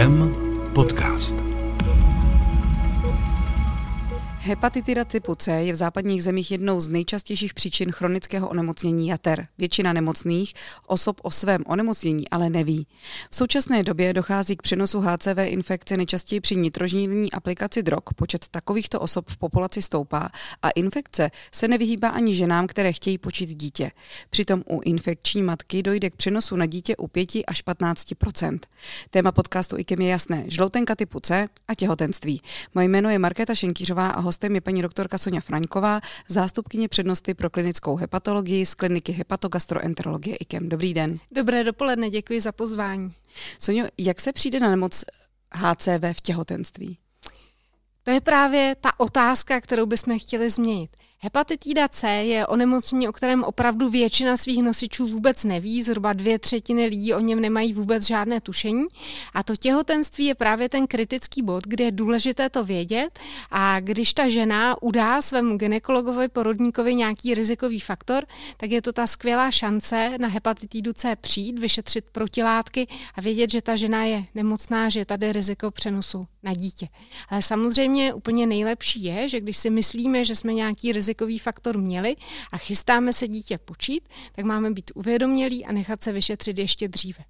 IKEM podcast. Hepatitida typu C je v západních zemích jednou z nejčastějších příčin chronického onemocnění jater. Většina nemocných osob o svém onemocnění ale neví. V současné době dochází k přenosu HCV infekce nejčastěji při nitrožnílní aplikaci drog. Počet takovýchto osob v populaci stoupá a infekce se nevyhýbá ani ženám, které chtějí počít dítě. Přitom u infekční matky dojde k přenosu na dítě u 5 až 15% Téma podcastu IKEM je jasné. Žloutenka typu C a těhotenství. Moje jméno je Markéta Šenkýřová a hostem je paní doktorka Sonja Fraňková, zástupkyně přednosti pro klinickou hepatologii z kliniky hepatogastroenterologie IKEM. Dobrý den. Dobré dopoledne, děkuji za pozvání. Sonjo, jak se přijde na nemoc HCV v těhotenství? To je právě ta otázka, kterou bychom chtěli změnit. Hepatitida C je onemocnění, o kterém opravdu většina svých nosičů vůbec neví, zhruba dvě třetiny lidí o něm nemají vůbec žádné tušení. A to těhotenství je právě ten kritický bod, kde je důležité to vědět. A když ta žena udá svému ginekologovi, porodníkovi nějaký rizikový faktor, tak je to ta skvělá šance na hepatitidu C přijít, vyšetřit protilátky a vědět, že ta žena je nemocná, že je tady riziko přenosu na dítě. Ale samozřejmě úplně nejlepší je, že když si myslíme, že jsme nějaký rizikový faktor měli a chystáme se dítě počít, tak máme být uvědomělí a nechat se vyšetřit ještě dříve.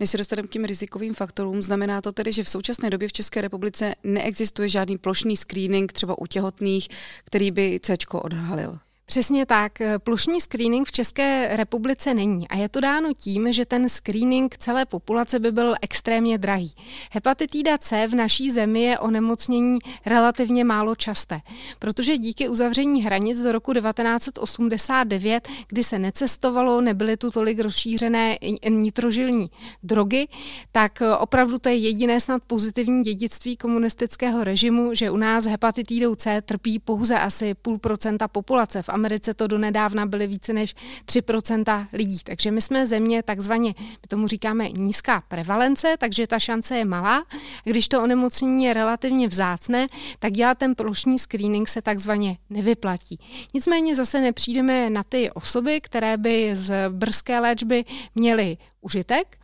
Než se dostaneme k těm rizikovým faktorům, znamená to tedy, že v současné době v České republice neexistuje žádný plošný screening třeba u těhotných, který by C odhalil. Přesně tak. Plošní screening v České republice není a je to dáno tím, že ten screening celé populace by byl extrémně drahý. Hepatitida C v naší zemi je onemocnění relativně málo časté, protože díky uzavření hranic do roku 1989, kdy se necestovalo, nebyly tu tolik rozšířené nitrožilní drogy, tak opravdu to je jediné snad pozitivní dědictví komunistického režimu, že u nás hepatitidou C trpí pouze asi půl procenta populace. V Americe to donedávna byly více než 3% lidí. Takže my jsme země takzvaně, my tomu říkáme nízká prevalence, takže ta šance je malá. Když to onemocnění je relativně vzácné, tak dělat ten plošní screening se takzvaně nevyplatí. Nicméně zase nepřijdeme na ty osoby, které by z brzké léčby měly užitek.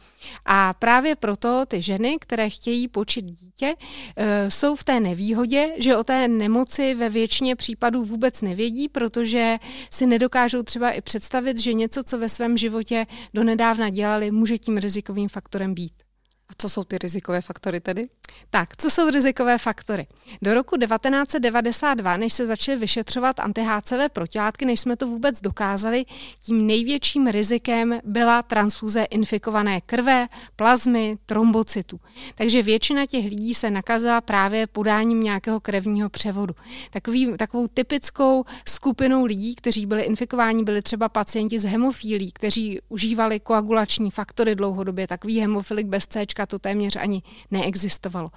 A právě proto ty ženy, které chtějí počít dítě, eh, jsou v té nevýhodě, že o té nemoci ve většině případů vůbec nevědí, protože si nedokážou třeba i představit, že něco, co ve svém životě donedávna dělali, může tím rizikovým faktorem být. A co jsou ty rizikové faktory tedy? Tak, co jsou rizikové faktory? Do roku 1992, než se začaly vyšetřovat anti-HCV protilátky, než jsme to vůbec dokázali, tím největším rizikem byla transfuze infikované krve, plazmy, trombocytů. Takže většina těch lidí se nakazila právě podáním nějakého krevního převodu. Takový, takovou typickou skupinou lidí, kteří byli infikováni, byli třeba pacienti s hemofílí, kteří užívali koagulační faktory dlouhodobě, takový hemofilik bez C to téměř ani neexistovalo.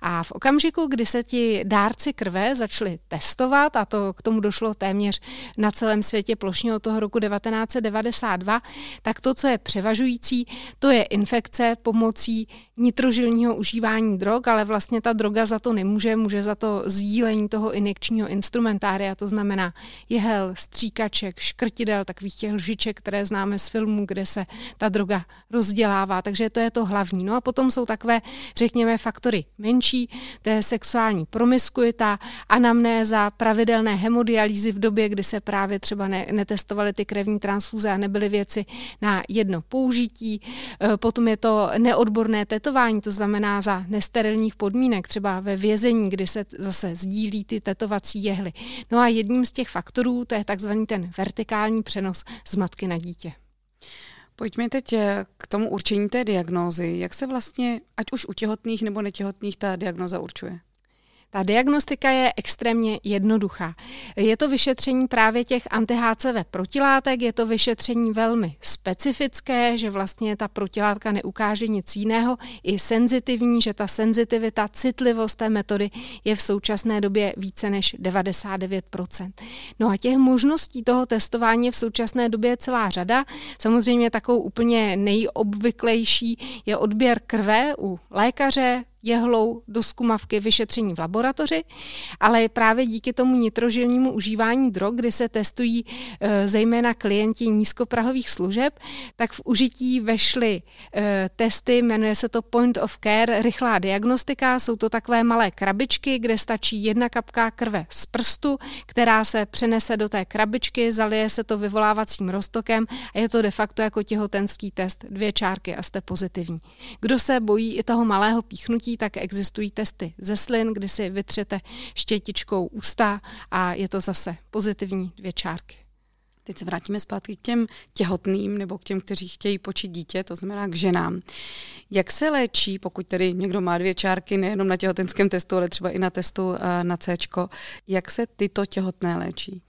A v okamžiku, kdy se ti dárci krve začali testovat, a to k tomu došlo téměř na celém světě plošně od toho roku 1992, tak to, co je převažující, to je infekce pomocí nitrožilního užívání drog, ale vlastně ta droga za to nemůže, může za to sdílení toho injekčního instrumentária, to znamená jehel, stříkaček, škrtidel, takových těch lžiček, které známe z filmů, kde se ta droga rozdělává, takže to je to hlavní. No a potom jsou takové, řekněme, faktory menší, to je sexuální promiskuita, anamnéza, pravidelné hemodialýzy v době, kdy se právě třeba ne, netestovaly ty krevní transfuze a nebyly věci na jedno použití. E, potom je to neodborné tetování, to znamená za nesterilních podmínek, třeba ve vězení, kdy se zase sdílí ty tetovací jehly. No a jedním z těch faktorů, to je takzvaný ten vertikální přenos z matky na dítě. Pojďme teď eh, k tomu určení té diagnózy. Jak se vlastně, ať už u těhotných nebo netěhotných, ta diagnóza určuje? Ta diagnostika je extrémně jednoduchá. Je to vyšetření právě těch anti-HCV protilátek, je to vyšetření velmi specifické, že vlastně ta protilátka neukáže nic jiného, i senzitivní, že ta senzitivita, citlivost té metody je v současné době více než 99%. No a těch možností toho testování je v současné době celá řada. Samozřejmě takovou úplně nejobvyklejší je odběr krve u lékaře, jehlou do zkumavky vyšetření v laboratoři, ale právě díky tomu nitrožilnímu užívání drog, kdy se testují e, zejména klienti nízkoprahových služeb, tak v užití vešly e, testy, jmenuje se to Point of Care, rychlá diagnostika, jsou to takové malé krabičky, kde stačí jedna kapka krve z prstu, která se přenese do té krabičky, zalije se to vyvolávacím roztokem a je to de facto jako těhotenský test, dvě čárky a jste pozitivní. Kdo se bojí i toho malého píchnutí, tak existují testy ze slin, kdy si vytřete štětičkou ústa a je to zase pozitivní dvě čárky. Teď se vrátíme zpátky k těm těhotným nebo k těm, kteří chtějí počít dítě, to znamená k ženám. Jak se léčí, pokud tedy někdo má dvě čárky, nejenom na těhotenském testu, ale třeba i na testu eh, na C, jak se tyto těhotné léčí?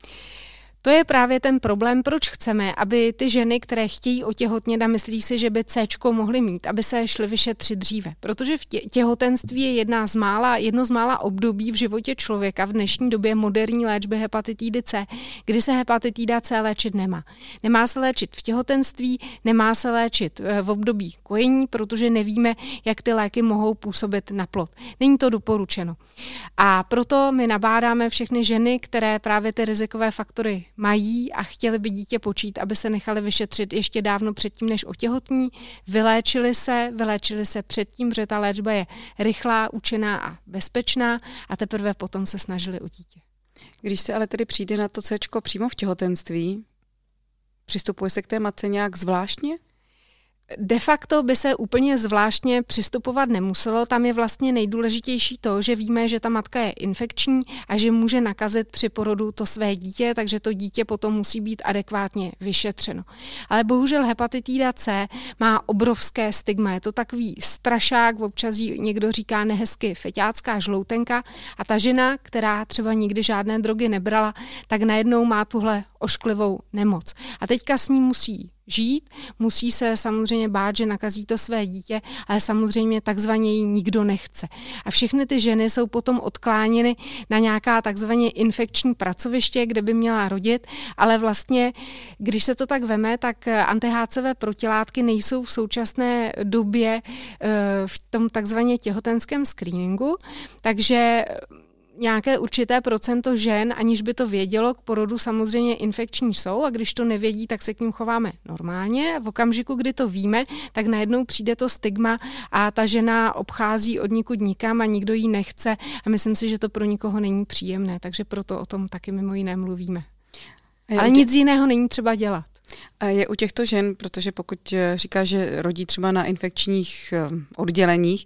To je právě ten problém, proč chceme, aby ty ženy, které chtějí otěhotnět a myslí si, že by C mohly mít, aby se šly vyšetřit dříve. Protože v těhotenství je jedna z mála, jedno z mála období v životě člověka v dnešní době moderní léčby hepatitidy C, kdy se hepatitida C léčit nemá. Nemá se léčit v těhotenství, nemá se léčit eh, v období kojení, protože nevíme, jak ty léky mohou působit na plod. Není to doporučeno. A proto my nabádáme všechny ženy, které právě ty rizikové faktory mají a chtěli by dítě počít, aby se nechali vyšetřit ještě dávno předtím, než otěhotní, vyléčili se, vyléčili se předtím, že ta léčba je rychlá, účinná a bezpečná a teprve potom se snažili o dítě. Když se ale tedy přijde na to C přímo v těhotenství, přistupuje se k té matce nějak zvláštně? De facto by se úplně zvláštně přistupovat nemuselo. Tam je vlastně nejdůležitější to, že víme, že ta matka je infekční a že může nakazit při porodu to své dítě, takže to dítě potom musí být adekvátně vyšetřeno. Ale bohužel hepatitida C má obrovské stigma. Je to takový strašák, občas někdo říká nehezky feťácká žloutenka a ta žena, která třeba nikdy žádné drogy nebrala, tak najednou má tuhle ošklivou nemoc. A teďka s ní musí žít, musí se samozřejmě bát, že nakazí to své dítě, ale samozřejmě takzvaně ji nikdo nechce. A všechny ty ženy jsou potom odkláněny na nějaká takzvaně infekční pracoviště, kde by měla rodit, ale vlastně, když se to tak veme, tak anti-HCV protilátky nejsou v současné době eh, v tom takzvaně těhotenském screeningu, takže nějaké určité procento žen, aniž by to vědělo, k porodu samozřejmě infekční jsou a když to nevědí, tak se k ním chováme normálně. V okamžiku, kdy to víme, tak najednou přijde to stigma a ta žena obchází od nikud nikam a nikdo jí nechce a myslím si, že to pro nikoho není příjemné, takže proto o tom taky mimo jiné mluvíme. Ale nic jiného není třeba dělat. A je u těchto žen, protože pokud eh, říká, že rodí třeba na infekčních eh, odděleních,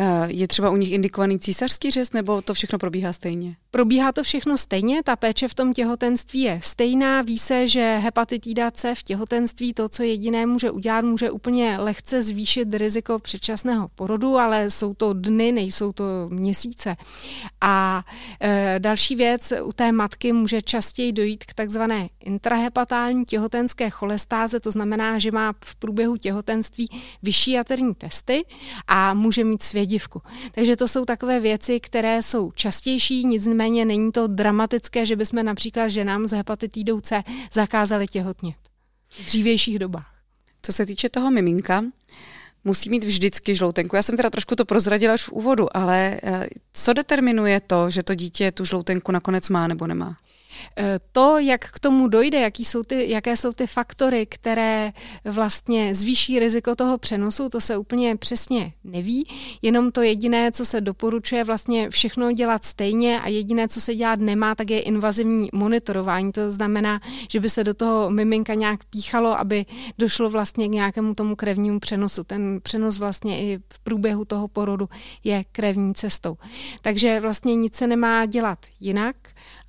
eh, je třeba u nich indikovaný císařský řez, nebo to všechno probíhá stejně? Probíhá to všechno stejně, ta péče v tom těhotenství je stejná. Ví se, že hepatitida C v těhotenství to, co jediné může udělat, může úplně lehce zvýšit riziko předčasného porodu, ale jsou to dny, nejsou to měsíce. A e, další věc, u té matky může častěji dojít k takzvané intrahepatální těhotenské cholestáze, to znamená, že má v průběhu těhotenství vyšší jaterní testy a může mít svědivku. Takže to jsou takové věci, které jsou častější, nicméně není to dramatické, že bychom například ženám s hepatitidou C zakázali těhotnět v dřívějších dobách. Co se týče toho miminka, musí mít vždycky žloutenku. Já jsem teda trošku to prozradila už v úvodu, ale eh, co determinuje to, že to dítě tu žloutenku nakonec má nebo nemá? Eh, to, jak k tomu dojde, jaký jsou ty, jaké jsou ty faktory, které vlastně zvýší riziko toho přenosu, to se úplně přesně neví. Jenom to jediné, co se doporučuje, vlastně všechno dělat stejně a jediné, co se dělat nemá, tak je invazivní monitorování. To znamená, že by se do toho miminka nějak píchalo, aby došlo vlastně k nějakému tomu krevnímu přenosu. Ten přenos vlastně i v průběhu toho porodu je krevní cestou. Takže vlastně nic se nemá dělat jinak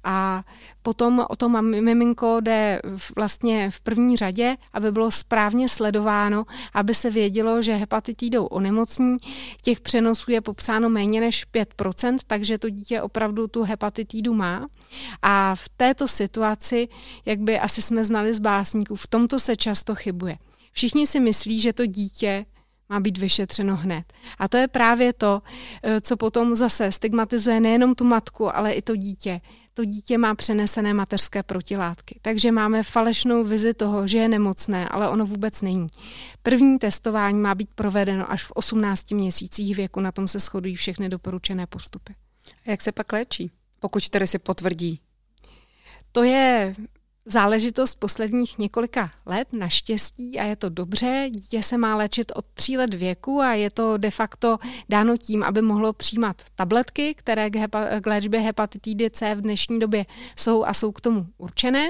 a potom o to miminko jde vlastně v první řadě, aby bylo správně sledováno, aby se vědělo, že hepatitidou onemocní. Těch přenosů je popsáno méně než 5%, takže to dítě opravdu tu hepatitidu má. A v této situaci, jak by asi jsme znali z básníků, v tomto se často chybuje. Všichni si myslí, že to dítě má být vyšetřeno hned. A to je právě to, eh, co potom zase stigmatizuje nejenom tu matku, ale i to dítě to dítě má přenesené mateřské protilátky. Takže máme falešnou vizi toho, že je nemocné, ale ono vůbec není. První testování má být provedeno až v 18 měsících věku, na tom se shodují všechny doporučené postupy. A jak se pak léčí, pokud tedy si potvrdí? To je záležitost posledních několika let, naštěstí, a je to dobře. Dítě se má léčit od tří let věku a je to de facto dáno tím, aby mohlo přijímat tabletky, které k, hepa- k léčbě hepatitidy C v dnešní době jsou a jsou k tomu určené.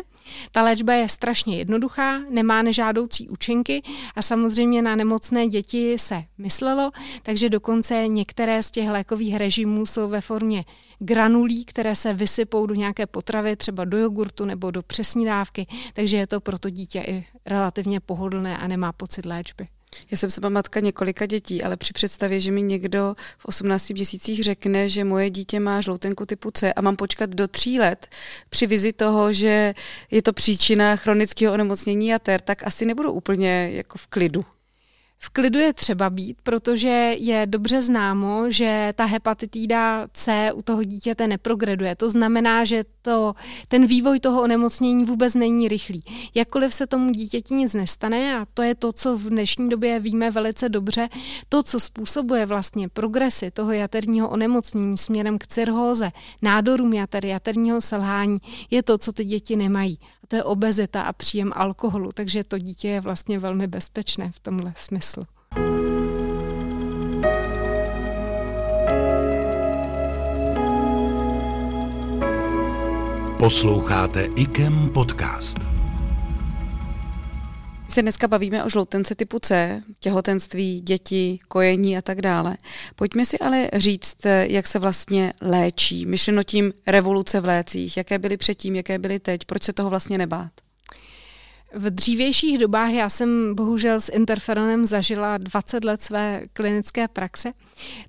Ta léčba je strašně jednoduchá, nemá nežádoucí účinky a samozřejmě na nemocné děti se myslelo, takže dokonce některé z těch lékových režimů jsou ve formě granulí, které se vysypou do nějaké potravy, třeba do jogurtu nebo do přesní dávky, takže je to pro to dítě i relativně pohodlné a nemá pocit léčby. Já jsem sama matka několika dětí, ale při představě, že mi někdo v 18 měsících řekne, že moje dítě má žloutenku typu C a mám počkat do tří let při vizi toho, že je to příčina chronického onemocnění jater, tak asi nebudu úplně jako v klidu. V klidu je třeba být, protože je dobře známo, že ta hepatitída C u toho dítěte neprogreduje. To znamená, že to, ten vývoj toho onemocnění vůbec není rychlý. Jakkoliv se tomu dítěti nic nestane, a to je to, co v dnešní době víme velice dobře, to, co způsobuje vlastně progresy toho jaterního onemocnění směrem k cirhóze, nádorům jater, jaterního selhání, je to, co ty děti nemají. A to je obezita a příjem alkoholu, takže to dítě je vlastně velmi bezpečné v tomhle smyslu. Posloucháte IKEM podcast. Se dneska bavíme o žloutence typu C, těhotenství, děti, kojení a tak dále. Pojďme si ale říct, jak se vlastně léčí. Myšleno tím revoluce v lécích, jaké byly předtím, jaké byly teď, proč se toho vlastně nebát? V dřívějších dobách já jsem bohužel s interferonem zažila 20 let své klinické praxe,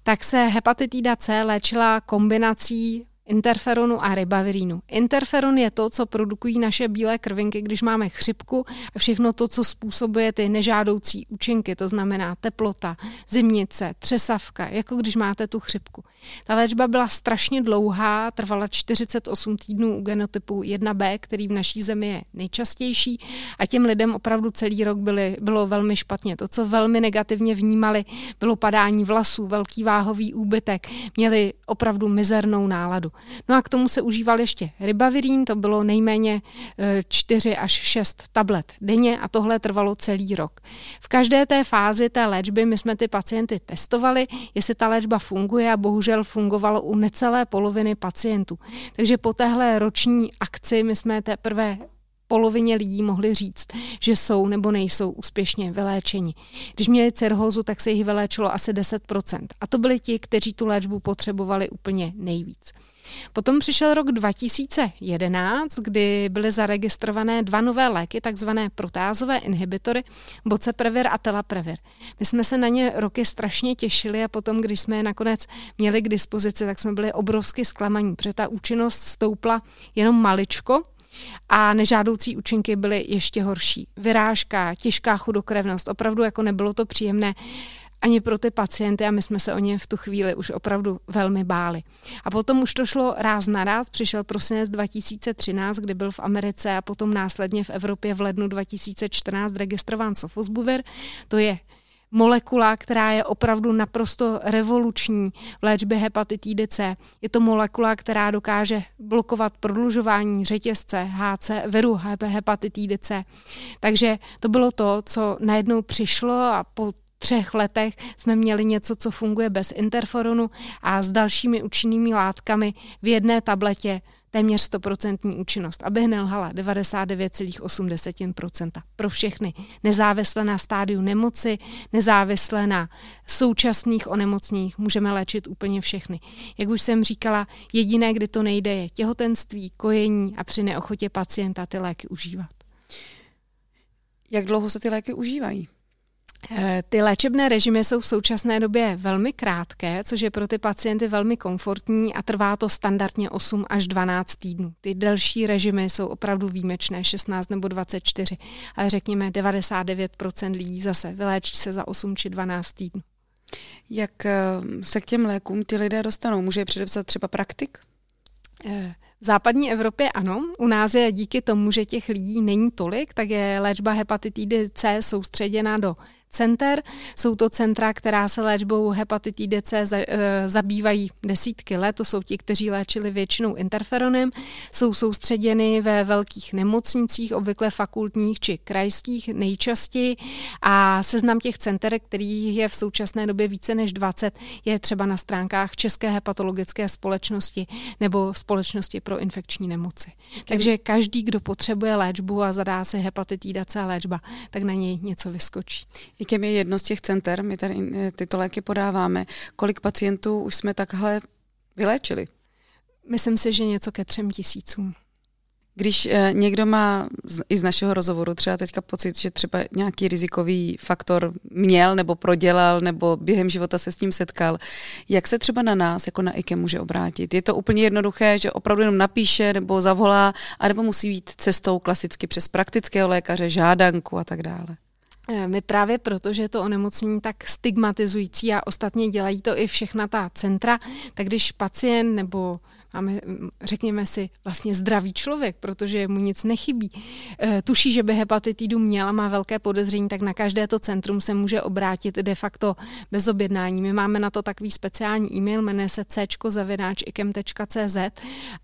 tak se hepatitida C léčila kombinací interferonu a ribavirínu. Interferon je to, co produkují naše bílé krvinky, když máme chřipku a všechno to, co způsobuje ty nežádoucí účinky, to znamená teplota, zimnice, třesavka, jako když máte tu chřipku. Ta léčba byla strašně dlouhá, trvala 48 týdnů u genotypu 1b, který v naší zemi je nejčastější a těm lidem opravdu celý rok byly, bylo velmi špatně. To, co velmi negativně vnímali, bylo padání vlasů, velký váhový úbytek, měli opravdu mizernou náladu. No a k tomu se užíval ještě ribavirín, to bylo nejméně 4 e, až 6 tablet denně a tohle trvalo celý rok. V každé té fázi té léčby my jsme ty pacienty testovali, jestli ta léčba funguje a bohužel fungovalo u necelé poloviny pacientů. Takže po téhle roční akci my jsme teprve polovině lidí mohli říct, že jsou nebo nejsou úspěšně vyléčeni. Když měli cirhózu, tak se jich vyléčilo asi 10%. A to byli ti, kteří tu léčbu potřebovali úplně nejvíc. Potom přišel rok 2011, kdy byly zaregistrované dva nové léky, takzvané protázové inhibitory, boceprevir a telaprevir. My jsme se na ně roky strašně těšili a potom, když jsme je nakonec měli k dispozici, tak jsme byli obrovsky zklamaní, protože ta účinnost stoupla jenom maličko, a nežádoucí účinky byly ještě horší. Vyrážka, těžká chudokrevnost, opravdu jako nebylo to příjemné ani pro ty pacienty a my jsme se o ně v tu chvíli už opravdu velmi báli. A potom už to šlo ráz na ráz, přišel prosinec 2013, kdy byl v Americe a potom následně v Evropě v lednu 2014 registrován sofosbuvir. To je molekula, která je opravdu naprosto revoluční v léčbě hepatitidy C. Je to molekula, která dokáže blokovat prodlužování řetězce HC, viru hepatitidy C. Takže to bylo to, co najednou přišlo a po třech letech jsme měli něco, co funguje bez interferonu a s dalšími účinnými látkami v jedné tabletě téměř 100% účinnost, aby nelhala 99,8% pro všechny, nezávisle na stádiu nemoci, nezávisle na současných onemocněních, můžeme léčit úplně všechny. Jak už jsem říkala, jediné, kdy to nejde, je těhotenství, kojení a při neochotě pacienta ty léky užívat. Jak dlouho se ty léky užívají? Eh, ty léčebné režimy jsou v současné době velmi krátké, což je pro ty pacienty velmi komfortní a trvá to standardně 8 až 12 týdnů. Ty delší režimy jsou opravdu výjimečné, 16 nebo 24, ale řekněme 99% lidí zase vyléčí se za 8 či 12 týdnů. Jak eh, se k těm lékům ty lidé dostanou? Může je předepsat třeba praktik? Eh, V západní Evropě ano, u nás je díky tomu, že těch lidí není tolik, tak je léčba hepatitidy C soustředěna do center. Jsou to centra, která se léčbou hepatitidy C eh, zabývají desítky let. To jsou ti, kteří léčili většinou interferonem. Jsou soustředěny ve velkých nemocnicích, obvykle fakultních či krajských nejčastěji. A seznam těch center, který je v současné době více než 20, je třeba na stránkách České hepatologické společnosti nebo Společnosti pro infekční nemoci. Takže každý, kdo potřebuje léčbu a zadá si hepatitida C léčba, tak na něj něco vyskočí. Jakem je jedno z těch center, my tady eh, tyto léky podáváme. Kolik pacientů už jsme takhle vyléčili? Myslím si, že něco ke třem tisícům. Když eh, někdo má i z našeho rozhovoru třeba teďka pocit, že třeba nějaký rizikový faktor měl nebo prodělal nebo během života se s tím setkal, jak se třeba na nás jako na IKE může obrátit? Je to úplně jednoduché, že opravdu jenom napíše nebo zavolá, anebo musí být cestou klasicky přes praktického lékaře, žádanku a tak dále? Eh, my právě proto, že je to onemocnění tak stigmatizující a ostatně dělají to i všechna ta centra, tak když pacient nebo máme, řekněme si, vlastně zdravý člověk, protože mu nic nechybí, eh, tuší, že by hepatitidu měl a má velké podezření, tak na každé to centrum se může obrátit de facto bez objednání. My máme na to takový speciální e-mail, jmenuje se c.zavináč.ikem.cz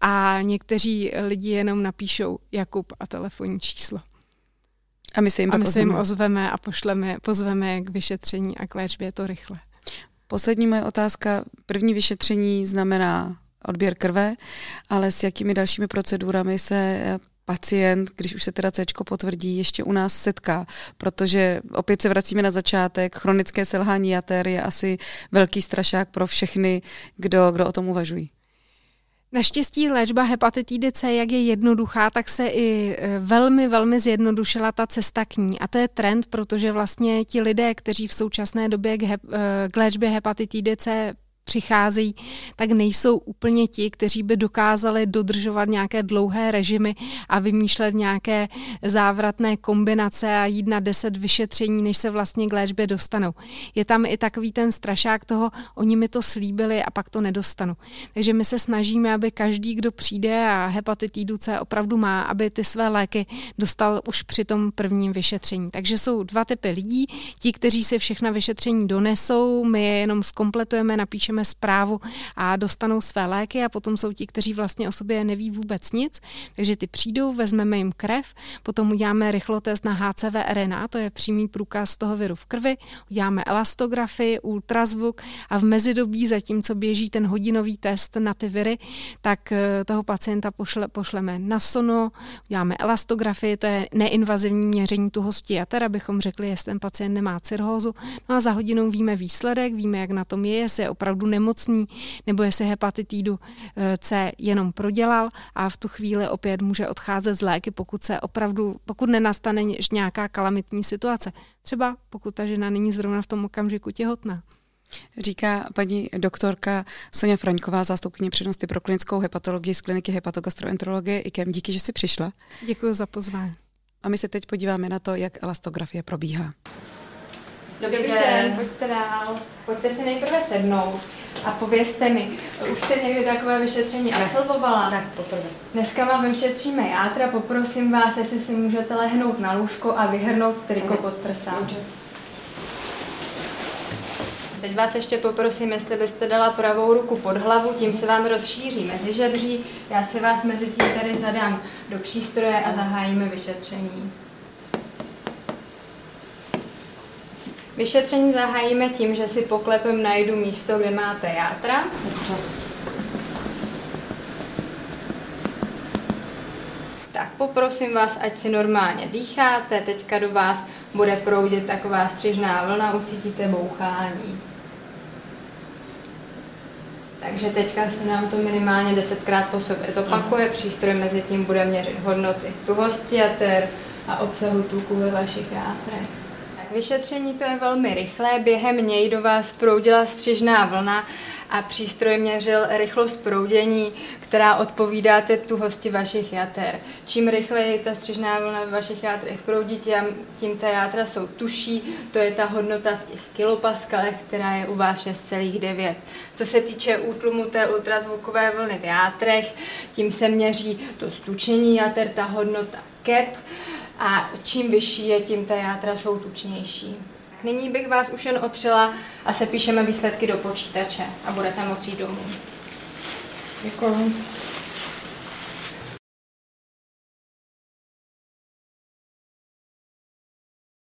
a někteří lidi jenom napíšou Jakub a telefonní číslo. A my se jim, a my se jim ozveme a pošleme, pozveme k vyšetření a k léčbě to rychle. Poslední moje otázka. První vyšetření znamená odběr krve, ale s jakými dalšími procedurami se pacient, když už se teda C potvrdí, ještě u nás setká, protože opět se vracíme na začátek, chronické selhání jater je asi velký strašák pro všechny, kdo, kdo o tom uvažují. Naštěstí léčba hepatitidy C, jak je jednoduchá, tak se i e, velmi, velmi zjednodušila ta cesta k ní. A to je trend, protože vlastně ti lidé, kteří v současné době k, hep, e, k léčbě hepatitidy C přicházejí, tak nejsou úplně ti, kteří by dokázali dodržovat nějaké dlouhé režimy a vymýšlet nějaké závratné kombinace a jít na deset vyšetření, než se vlastně k léčbě dostanou. Je tam i takový ten strašák toho, oni mi to slíbili a pak to nedostanu. Takže my se snažíme, aby každý, kdo přijde a hepatitidu C opravdu má, aby ty své léky dostal už při tom prvním vyšetření. Takže jsou dva typy lidí. Ti, kteří si všechna vyšetření donesou, my je jenom zkompletujeme, napíšeme napíšeme zprávu a dostanou své léky a potom jsou ti, kteří vlastně o sobě neví vůbec nic, takže ty přijdou, vezmeme jim krev, potom uděláme rychlotest na HCV RNA, to je přímý průkaz toho viru v krvi, uděláme elastografii, ultrazvuk a v mezidobí, zatímco běží ten hodinový test na ty viry, tak eh, toho pacienta pošle, pošleme na sono, uděláme elastografii, to je neinvazivní měření tuhosti jater, abychom řekli, jestli ten pacient nemá cirhózu. No a za hodinou víme výsledek, víme, jak na tom je, jestli je opravdu opravdu nemocný, nebo jestli hepatitidu eh, C jenom prodělal a v tu chvíli opět může odcházet z léky, pokud se opravdu, pokud nenastane nějaká kalamitní situace. Třeba pokud ta žena není zrovna v tom okamžiku těhotná. Říká paní doktorka Sonja Fraňková, zástupkyně přednosti pro klinickou hepatologii z kliniky hepatogastroenterologie IKEM. Díky, že jsi přišla. Děkuji za pozvání. A my se teď podíváme na to, jak elastografie probíhá. Dobrý, Dobrý den. den, pojďte dál. Pojďte si nejprve sednout a povězte mi, už jste někdy takové vyšetření absolvovala? Tak, poprvé. Dneska vám vyšetříme játra, poprosím vás, jestli si můžete lehnout na lůžko a vyhrnout triko pod prsa. Teď vás ještě poprosím, jestli byste dala pravou ruku pod hlavu, tím se vám rozšíří mezi žebří. Já si vás mezi tím tady zadám do přístroje a zahájíme vyšetření. Vyšetření zahájíme tím, že si poklepem najdu místo, kde máte játra. Tak poprosím vás, ať si normálně dýcháte. Teďka do vás bude proudit taková střižná vlna, ucítíte bouchání. Takže teďka se nám to minimálně desetkrát po sobě zopakuje. Přístroj mezi tím bude měřit hodnoty tuhosti jater a obsahu tuku ve vašich játrech. Vyšetření to je velmi rychlé, během něj do vás proudila střižná vlna a přístroj měřil rychlost proudění, která odpovídá té tuhosti vašich jater. Čím rychleji ta střižná vlna ve vašich játrech proudí, tím, ta játra jsou tuší, to je ta hodnota v těch kilopaskalech, která je u vás 6,9. Co se týče útlumu té ultrazvukové vlny v játrech, tím se měří to stučení jater, ta hodnota kep a čím vyšší je, tím ta játra jsou tučnější. Nyní bych vás už jen otřela a se píšeme výsledky do počítače a budete moci jít domů. Děkuji.